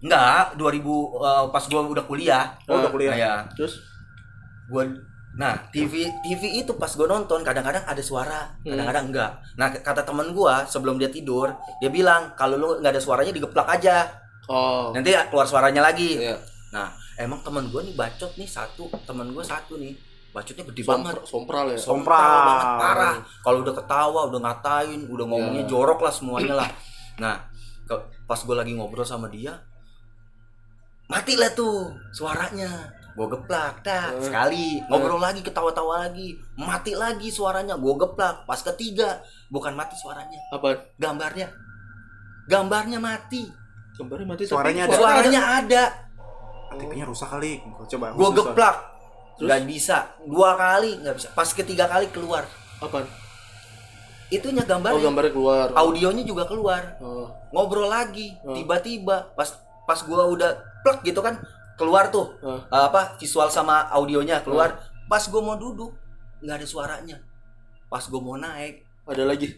nggak 2000 eh, pas gue udah kuliah Oh, udah kuliah. Nah, ya Terus gue nah TV TV itu pas gue nonton kadang-kadang ada suara Hmm. kadang-kadang enggak nah kata temen gue sebelum dia tidur dia bilang kalau lu nggak ada suaranya digeplak aja oh. nanti keluar suaranya lagi Iya. Nah emang temen gue nih bacot nih satu temen gue satu nih. Bacotnya gede Sompr- banget. sompral ya. sompral Sompral. banget parah. Kalau udah ketawa udah ngatain udah ngomongnya Iya. jorok lah semuanya lah. Nah ke- pas gue lagi ngobrol sama dia mati lah tuh suaranya. Gue geplak dah Eh. sekali. Ngobrol lagi ketawa-tawa lagi. Mati lagi suaranya gue geplak. Pas ketiga bukan mati suaranya. Apa? gambarnya. Gambarnya mati. Gambarnya mati tapi Suaranya ada. suara suaranya ada TV-nya rusak kali. Gua coba. gue geplak nggak bisa dua kali nggak bisa pas ketiga kali keluar Apa? itunya Oh, gambarnya keluar. audionya juga keluar Oh. ngobrol lagi Oh. tiba-tiba pas pas gua udah plek gitu kan keluar tuh Oh. apa visual sama audionya keluar pas gua mau duduk nggak ada suaranya pas gua mau naik Ada lagi.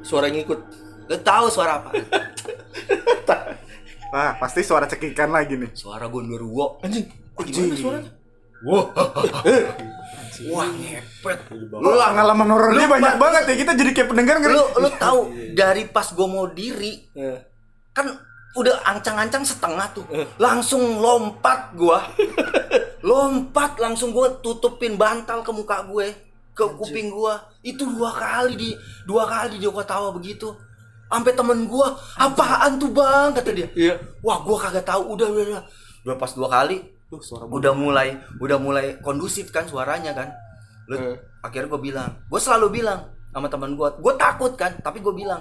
Suara yang ngikut. lu tahu suara apa Wah, pasti suara cekikan lagi nih. suara gondoruo Anjing. Anjing. gimana suaranya? wah wah ngepet Lu lah pengalaman horornya banyak banget ya. Kita jadi kayak pendengar ngeri. lu lu tahu dari pas gua mau diri Eh. kan udah ancang-ancang setengah tuh langsung lompat gua lompat langsung gua tutupin bantal ke muka gue ke kuping gua itu dua kali di dua kali dia gua tawa begitu sampai temen gua apaan tuh bang? kata dia. Iya. wah gua kagak tahu. Udah udah udah. Udah pas dua kali Tuh suara udah mulai udah mulai kondusif kan suaranya kan. Lu- Eh. akhirnya gue bilang gue selalu bilang sama teman gue gue takut kan tapi gue bilang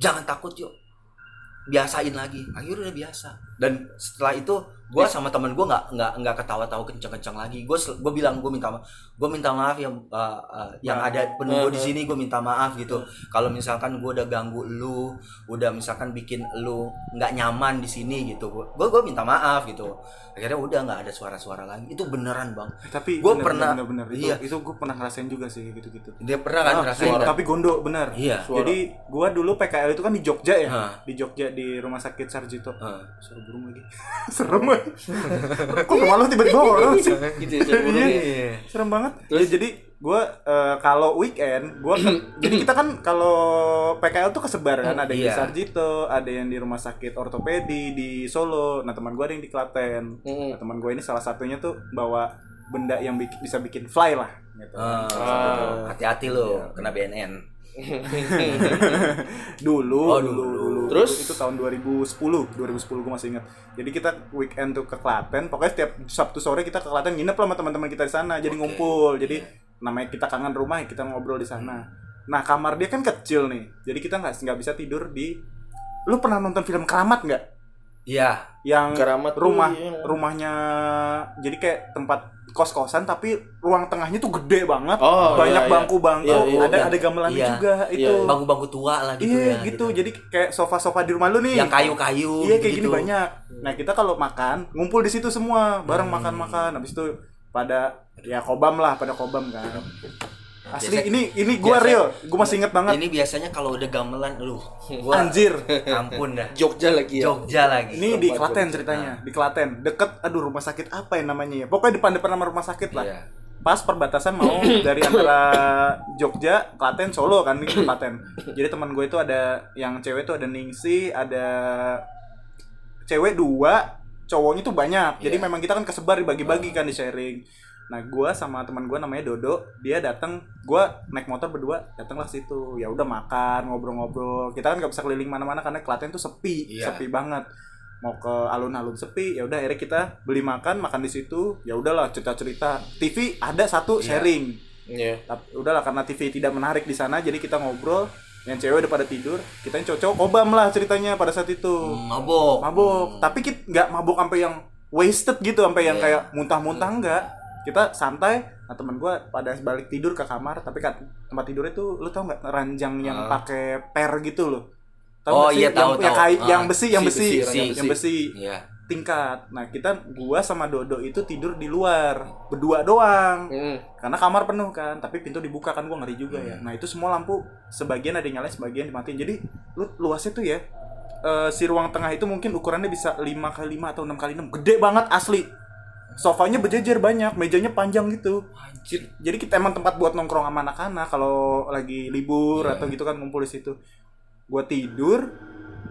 jangan takut yuk. Biasain lagi. Akhirnya udah biasa. Dan setelah itu gue sama teman gue nggak nggak nggak ketawa-tawa kencang-kencang lagi gue gue bilang gue minta gue minta maaf yang uh, uh, yang Nah. ada penunggu di sini gue minta maaf gitu kalau misalkan gue udah ganggu lu udah misalkan bikin lu nggak nyaman di sini gitu gue gue minta maaf gitu akhirnya udah nggak ada suara-suara lagi itu beneran bang Tapi Gua bener, pernah- bener, bener, Itu, iya. itu gue pernah ngerasain juga sih gitu-gitu. dia pernah kan Ah, ngerasain suara. kan? Tapi gondo bener. iya Suara. Jadi gua dulu PKL itu kan di Jogja ya. Hah. Di Jogja di Rumah Sakit Sarjito. Heeh. Suara burung lagi. Serem. Kok rumah lu tiba-tiba horor sih? Gitu ya. Iya. Serem banget. Terus? Ya, jadi gue eh, kalau weekend gue jadi kita kan kalau PKL tuh kesebar kan ada yang di Iya. Sarjito ada yang di rumah sakit ortopedi di Solo nah teman gue ada yang di Klaten nah, teman gue ini salah satunya tuh bawa benda yang bik- bisa bikin fly lah gitu. Ah, hati-hati lo kena BNN. dulu, Oh, dulu, dulu. dulu. Terus? itu tahun 2010, 2010 gue masih ingat. Jadi kita weekend tuh ke Klaten, pokoknya setiap Sabtu sore kita ke Klaten nginep lah sama teman-teman kita di sana. Jadi Oke. ngumpul. Jadi namanya kita kangen rumah ya kita ngobrol di sana. Nah kamar dia kan kecil nih, jadi kita nggak nggak bisa tidur di. Lu pernah nonton film Keramat nggak? Iya. Yang Keramat rumah yang- rumahnya jadi kayak tempat kos-kosan tapi ruang tengahnya tuh gede banget. Oh, banyak iya, iya. bangku-bangku, Iya, iya, ada iya. ada gamelannya Iya. juga Iya, itu. iya. Bangku-bangku tua lah gitu iya ya. gitu. Jadi kayak sofa-sofa di rumah lu nih. Yang kayu-kayu Iya kayak gitu. gini banyak. Nah kita kalau makan ngumpul di situ semua, bareng Hmm. makan-makan. Habis itu pada ya kobam lah, pada kobam kan. Asli Biasa- ini ini gua biasa- real, gua masih inget banget. Ini biasanya kalau udah gamelan lu. Gua Anjir. ampun dah. Jogja lagi ya. Jogja lagi. Ini di Klaten Jogja. ceritanya, di Klaten. Deket, aduh rumah sakit apa ya namanya ya? Pokoknya depan-depan nama rumah sakit lah. Iya. Pas perbatasan mau dari antara Jogja, Klaten, Solo kan di Klaten. Jadi teman gue itu ada yang cewek tuh ada Ningsi, ada cewek dua, cowoknya tuh banyak. Jadi Iya. memang kita kan kesebar dibagi-bagi kan di sharing. Nah, gue sama teman gue namanya Dodo, dia datang, gue naik motor berdua, datanglah situ. Ya udah makan, ngobrol-ngobrol. Kita kan nggak bisa keliling mana-mana karena Klaten tuh sepi, Iya. sepi banget. Mau ke alun-alun sepi, ya udah akhirnya kita beli makan, makan di situ. Ya udahlah cerita-cerita. TV ada satu Iya. sharing. Iya. Tapi udahlah karena TV tidak menarik di sana, jadi kita ngobrol. Yang cewek udah pada tidur, kita yang cowok-cowok kobam lah ceritanya pada saat itu Hmm, mabok. mabuk tapi kita nggak mabuk sampai yang wasted gitu sampai yang Iya. kayak muntah-muntah enggak kita santai nah teman gua pada balik tidur ke kamar tapi kan tempat tidurnya tuh lu tau nggak ranjang yang Ah. pakai per gitu loh Oh, nggak sih? iya, yang, tahu, yang, tahu. kai- Ah, yang besi yang besi, besi, besi, ranjang yang besi Iya. tingkat nah kita gua sama Dodo itu tidur di luar berdua doang Mm. karena kamar penuh kan tapi pintu dibuka kan gua ngeri juga ya Hmm. nah itu semua lampu sebagian ada yang nyala sebagian dimatiin jadi lu luasnya tuh ya eh, si ruang tengah itu mungkin ukurannya bisa 5 kali 5 atau 6 kali 6 gede banget asli sofanya berjejer banyak mejanya panjang gitu Anjir. jadi kita emang tempat buat nongkrong sama anak-anak kalau lagi libur Iya. atau gitu kan ngumpul di situ gua tidur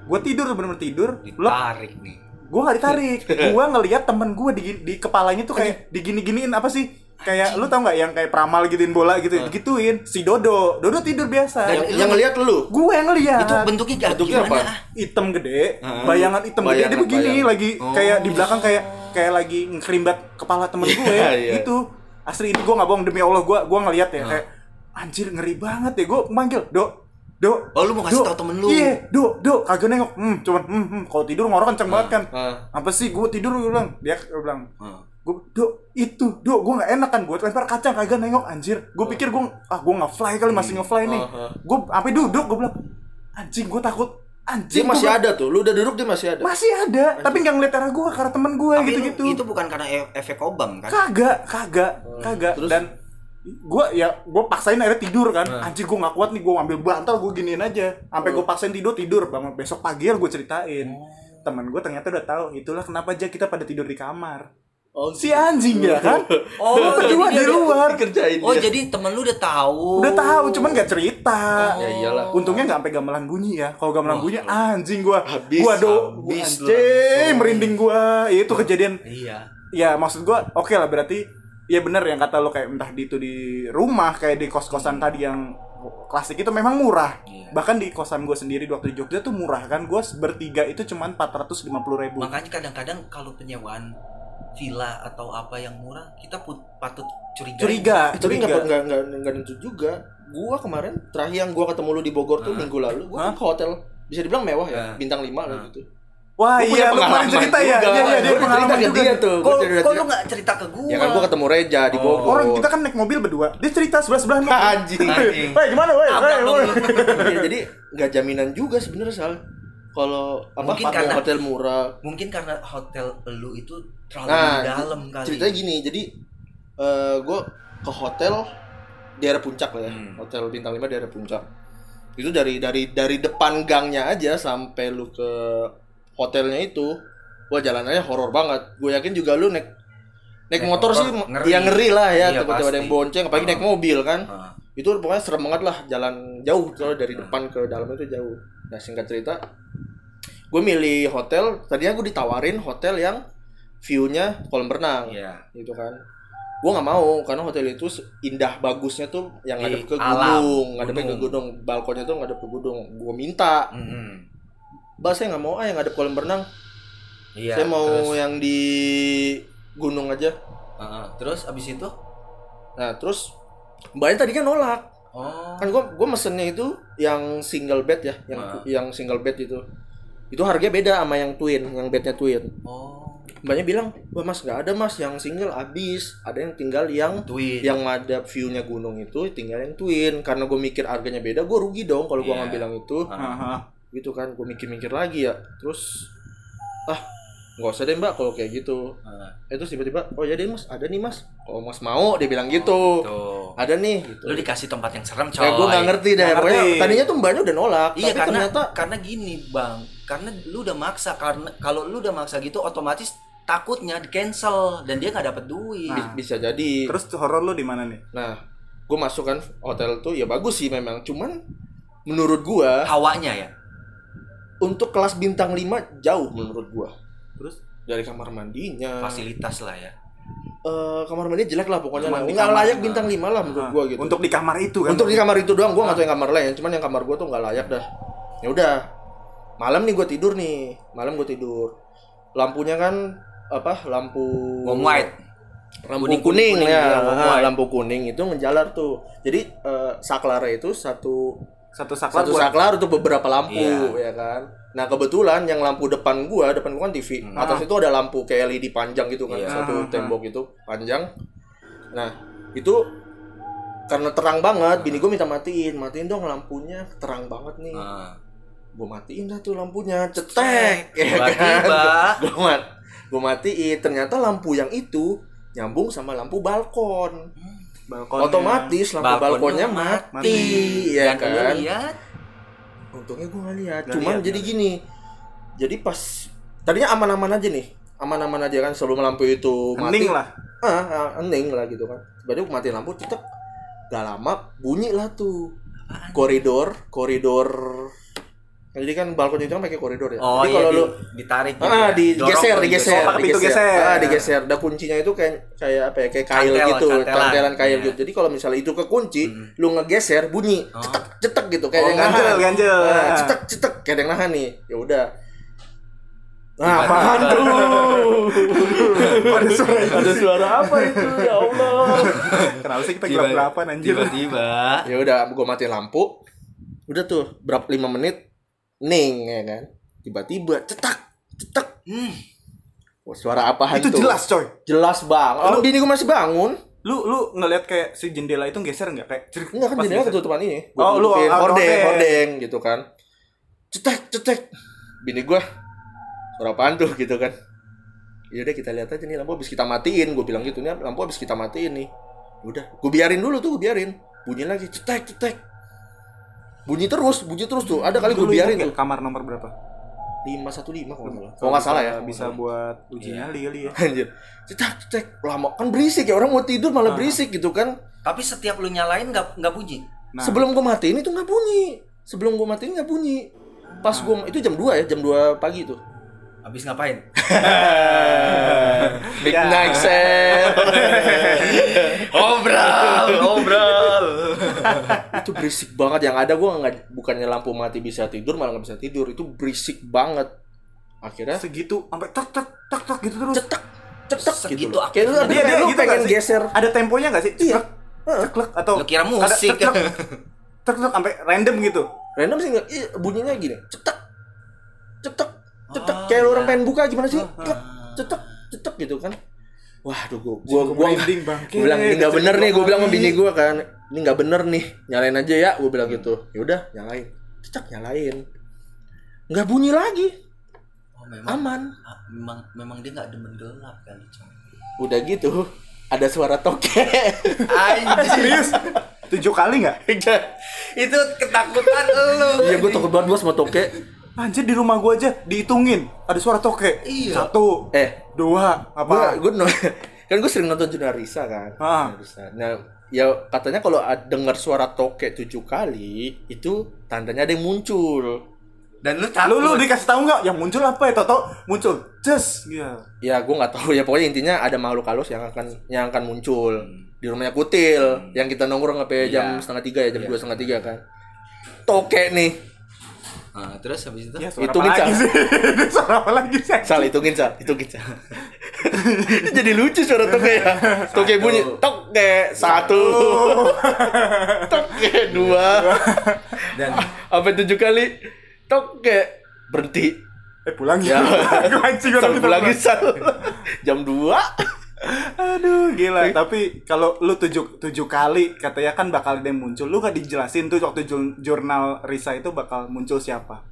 gua tidur bener-bener tidur lo Ditarik nih. gua nggak ditarik gua ngelihat temen gua di di kepalanya tuh kayak digini-giniin apa sih kayak lu tau nggak yang kayak pramal gituin bola gitu digituin si Dodo Dodo tidur biasa Yang, yang ngeliat lu. gue yang ngeliat Itu bentuknya kayak Bentuknya gimana? apa? hitam gede Heeh. bayangan hitam gede dia begini bayangan. lagi Oh. kayak di belakang kayak kayak lagi ngerimbat kepala temen gue Iya, iya. itu asli ini gue nggak bohong demi Allah gue gua ngeliat ya kayak anjir ngeri banget ya. Gue manggil do do Oh, lu mau kasih Do, tahu temen lu? iya do do kagak nengok hmm cuman hmm, hmm. kalau tidur ngorok kenceng banget kan. Ah. apa sih gue tidur gue bilang. Dia gue bilang. Heeh. gue do itu do gue nggak enak kan gue lempar kacang kagak nengok anjir. Gue pikir gue ah gue nggak fly kali masih nge-fly nih. Gue sampai duduk gue bilang anjing gue takut Dia anjing masih gua- ada tuh. Lu udah duduk dia masih ada. masih ada. Tapi nggak ngeliat arah gue karena temen gue Tapi gitu gitu. itu bukan karena e- efek obam kan? kagak kagak kagak. Terus? dan gue ya gue paksain akhirnya tidur kan? Nah. anjing gue nggak kuat nih gue ambil bantal gue giniin aja. Sampai gue paksain tidur tidur. Bangun besok pagi gue ceritain. Temen gue ternyata udah tahu itulah kenapa aja kita pada tidur di kamar Oh, si anjing ya kan? Oh, Lu berdua di luar. dikerjain Oh, dia. jadi temen lu udah tahu. udah tahu cuman nggak cerita. Ya iyalah. untungnya nggak sampai gamelan bunyi ya. Kalau gamelan Wah, bunyi anjing gua. Habis, gua do habis langsung. merinding gua. Itu kejadian. Iya. ya maksud gua oke lah berarti ya bener yang kata lo kayak entah di itu di rumah kayak di kos-kosan tadi yang klasik itu memang murah. Iya. bahkan di kosan gue sendiri waktu di Jogja tuh murah kan. Gue bertiga itu cuman 450 ribu. Makanya kadang-kadang kalau penyewaan villa atau apa yang murah, kita put, patut curiga. curiga tapi nggak curiga nggak nggak nggak tentu juga. Gua kemarin terakhir yang gua ketemu lu di Bogor tuh Hah? minggu lalu, gua ke hotel bisa dibilang mewah ya, Hah? bintang 5 lah Hah? gitu. wah Gua iya lu kemarin pengalaman cerita ya iya iya dia Gua cerita juga dia tuh. Kok, kok lu nggak cerita ke gua? Ya kan gua ketemu Reja di Oh. Bogor. orang kita kan naik mobil berdua dia cerita sebelah sebelahan Anjing. Anjing. Woi gimana woi woi lu. Iya, jadi nggak jaminan juga sebenarnya Sal. Kalau apa Mungkin karena- hotel murah. Mungkin karena hotel lu itu terlalu Nah, dalam kali. Ceritanya gini, jadi eh gua ke hotel daerah puncak lah ya. Hmm. Hotel bintang 5 daerah puncak. Itu dari dari dari depan gangnya aja sampai lu ke hotelnya itu, wah jalanannya horor banget. Gue yakin juga lu naik naik Naik motor, motor sih ngeri. ya ngeri lah ya Iya, tiba-tiba ada yang bonceng apalagi naik mobil kan Ah. itu pokoknya serem banget lah jalan jauh soalnya dari depan ke dalam itu jauh nah singkat cerita gue milih hotel tadinya gue ditawarin hotel yang view-nya kolam renang Iya. gitu kan gue nggak mau karena hotel itu indah bagusnya tuh yang ngadep ke alam, gunung ngadep ke gunung. balkonnya tuh ngadep ke gunung gue minta Mm-mm. bah saya nggak mau ah yang ngadep kolam renang Iya. saya mau terus, yang di gunung aja Heeh. terus abis itu? nah terus mbaknya tadi kan nolak Oh. kan gue gue mesennya itu yang single bed ya yang Ah. yang single bed itu itu harganya beda sama yang twin yang bednya twin Oh. Mbaknya bilang wah mas nggak ada mas yang single habis ada yang tinggal yang Twin. yang ada view-nya gunung itu tinggal yang twin karena gue mikir harganya beda gue rugi dong kalau gue Iya. ngambil yang itu Ah. Aha. gitu kan gue mikir-mikir lagi ya terus ah nggak usah deh mbak kalau kayak gitu eh terus tiba-tiba oh ya deh mas ada nih mas kalau mas mau dia bilang gitu Tuh. ada nih gitu Lu dikasih tempat yang serem, coy. Kayak gue nggak ngerti deh. Pokoknya ngerti. tadinya tuh mbaknya udah nolak. Iya tapi karena ternyata karena gini bang, karena lu udah maksa karena kalau lu udah maksa gitu otomatis takutnya di cancel dan dia nggak dapet duit. bi- bisa jadi. Terus horor lu di mana nih? Nah, gue masuk kan hotel tuh ya bagus sih memang. Cuman menurut gua Hawanya ya. untuk kelas bintang 5 jauh menurut gua. Terus Dari kamar mandinya. Fasilitas lah ya. eh, kamar mandi jelek lah pokoknya lah. di Nggak layak bintang 5 lah menurut Ah, gua gitu. Untuk di kamar itu kan. Untuk di kamar itu doang, gua nggak tahu yang kamar lain. Cuman yang kamar gua tuh nggak layak dah. Ya udah, malam nih gua tidur nih, malam gua tidur. Lampunya kan apa? Lampu Warm white. lampu Kuning, kuning, kuning, ya, white. lampu kuning itu ngejalar tuh. Jadi eh, saklar itu satu satu saklar satu saklar untuk beberapa lampu Iya. ya kan. Nah kebetulan yang lampu depan gua, depan gua kan TV, Hmm. atas itu ada lampu kayak LED panjang gitu kan, Iya. satu tembok itu panjang. Nah itu karena terang banget, bini gua minta matiin, matiin dong lampunya, terang banget nih. Ah. Gua matiin dah tuh lampunya, cetek, ya kan. Gua mat, matiin, ternyata lampu yang itu nyambung sama lampu balkon. balkonnya. Otomatis lampu balkonnya, mati, ya Dan lu kan. lihat Untungnya gue gak lihat. Cuman lihat, jadi gini. Jadi pas tadinya aman-aman aja nih. Aman-aman aja kan sebelum lampu itu mati. Hening lah. Ah, ah, hening lah gitu kan. Tiba-tiba matiin lampu cetek. Gak lama bunyi lah tuh. Koridor, koridor. Nah, jadi kan balkon itu kan pakai koridor ya. Oh jadi iya kalau di- lu ditarik gitu Ah, ya. digeser, digeser, Oh, digeser. geser. Ah, digeser. Da kuncinya itu kayak kayak apa ya? Kayak kail Kantel, gitu, kantelan. kantelan kail Iya. gitu. Jadi kalau misalnya itu kekunci, Hmm. lu ngegeser bunyi, Oh. cetek cetek gitu kayak Oh, yang ganjel, nahan. ganjel. Ah, cetek cetek kayak ada yang nahan nih. Ya udah. Nah, apaan tuh? Ada suara Ada suara apa itu? Ya Allah. Kenapa sih kita Tiba- gelap gelapan anjir? Tiba-tiba ya udah, gua matiin lampu. Udah tuh, berapa lima menit ning ya kan. Tiba-tiba cetak cetek. Hmm. Wah, suara apaan Itu tuh? jelas coy. Jelas banget. Oh, bini gua masih bangun. Lu lu ngeliat kayak si jendela itu geser nggak kayak cerik Enggak kan jendela ketutupan ini. Oh, lu oh, hordeng, hordeng. hordeng gitu kan. Cetek, cetek. Bini gua suara apaan tuh gitu kan. Yaudah kita lihat aja nih lampu habis kita matiin, gue bilang gitu nih lampu habis kita matiin nih. Udah, gue biarin dulu tuh, gue biarin. Bunyi lagi, cetek, cetek. Bunyi terus, bunyi terus tuh. Ada kali gue biarin tuh. kamar nomor berapa? 515 kalau nggak salah. Kalau nggak salah ya. Bisa buat uji Iya. nyali kali ya. Anjir. Cetek, cetek. Lama kan berisik ya orang mau tidur malah Ah. berisik gitu kan. Tapi setiap lu nyalain nggak nggak bunyi. Nah, Sebelum gue matiin itu nggak bunyi. Sebelum gue matiin nggak bunyi. Pas Ah. gue itu jam 2 ya, jam 2 pagi tuh. Habis ngapain? Midnight sale. Obral, obral. itu berisik banget yang ada gue nggak bukannya lampu mati bisa tidur malah nggak bisa tidur itu berisik banget akhirnya segitu sampai tak tak tak tak gitu terus. cetek cetek Segitu gitu lu, Dia- dia lu gitu pengen geser Ada temponya nggak sih? Iya. Ceklek, ceklek atau Lu kira musik. ceklek, ceklek sampai random gitu. random sih nggak iya, bunyinya gini cetek cetek cetek Oh, kayak lu orang iya. pengen buka gimana sih Ah, ah. Klek, cetek cetek gitu kan Waduh, gua gua Cukup gua, merinding, Bang. gua bilang ini nggak bener nih, gua dua bilang sama bini gua kan, ini nggak bener nih, nyalain aja ya, gua bilang gitu. Ya udah, nyalain, cecak nyalain, nggak bunyi lagi, Oh, memang, aman. ah, memang memang dia nggak demen gelap kali, coy. Udah gitu, ada suara toke. Serius? Tujuh kali nggak? Itu ketakutan lu. Iya, gua takut banget gua sama toke. Anjir di rumah gua aja dihitungin ada suara toke. Iya. Satu, Eh, dua, apa? gua no, kan gue sering nonton Juna Risa kan Ah. Nah ya katanya kalau dengar suara tokek tujuh kali itu tandanya ada yang muncul Dan lu Lu takut. lu dikasih tahu nggak yang muncul apa ya? Toto muncul. Just ya. ya gue nggak tahu ya pokoknya intinya ada makhluk halus yang akan yang akan muncul di rumahnya kutil yang kita nongkrong sampai jam Iya. setengah tiga ya jam dua setengah tiga kan tokek nih Nah, terus habis itu Ya, suara Itu apa lagi Mica. sih? suara apa lagi sih? Sal hitungin Sal, hitungin Sal. Jadi lucu suara toke ya. Toke bunyi toke satu, toke dua, dan apa tujuh kali toke berhenti. Eh pulang Ya. ya. Anjing Sal pulang. Sal. Jam dua. Aduh gila. Tapi kalau lu tujuh, tujuh kali katanya kan bakal ada yang muncul. Lu gak dijelasin tuh waktu jurnal Risa itu bakal muncul siapa?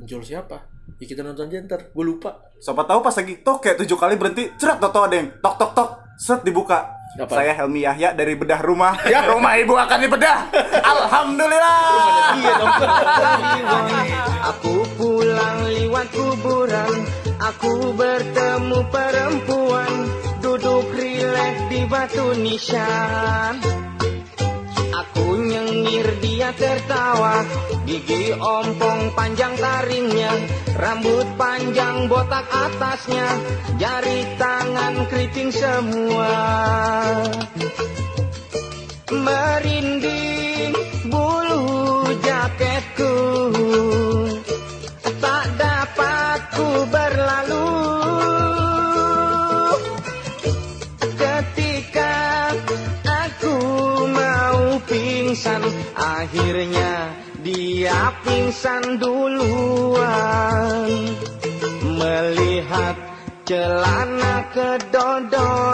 Muncul siapa? Ya kita nonton aja ntar, gue lupa. Siapa tahu pas lagi tok kayak tujuh kali berhenti, cerak Toto ada yang tok tok tok, set dibuka. Apa? Saya Helmi Yahya dari bedah rumah. Ya rumah ibu akan dibedah. Alhamdulillah. Iya. Aku pulang lewat kuburan Aku bertemu perempuan Duduk rileks di batu nisan Aku nyengir dia tertawa. Gigi ompong panjang taringnya Rambut panjang botak atasnya Jari tangan keriting semua. Merinding bulu jaketku. Tak dapat ku berlalu pingsan Akhirnya dia pingsan duluan. Melihat celana kedodoran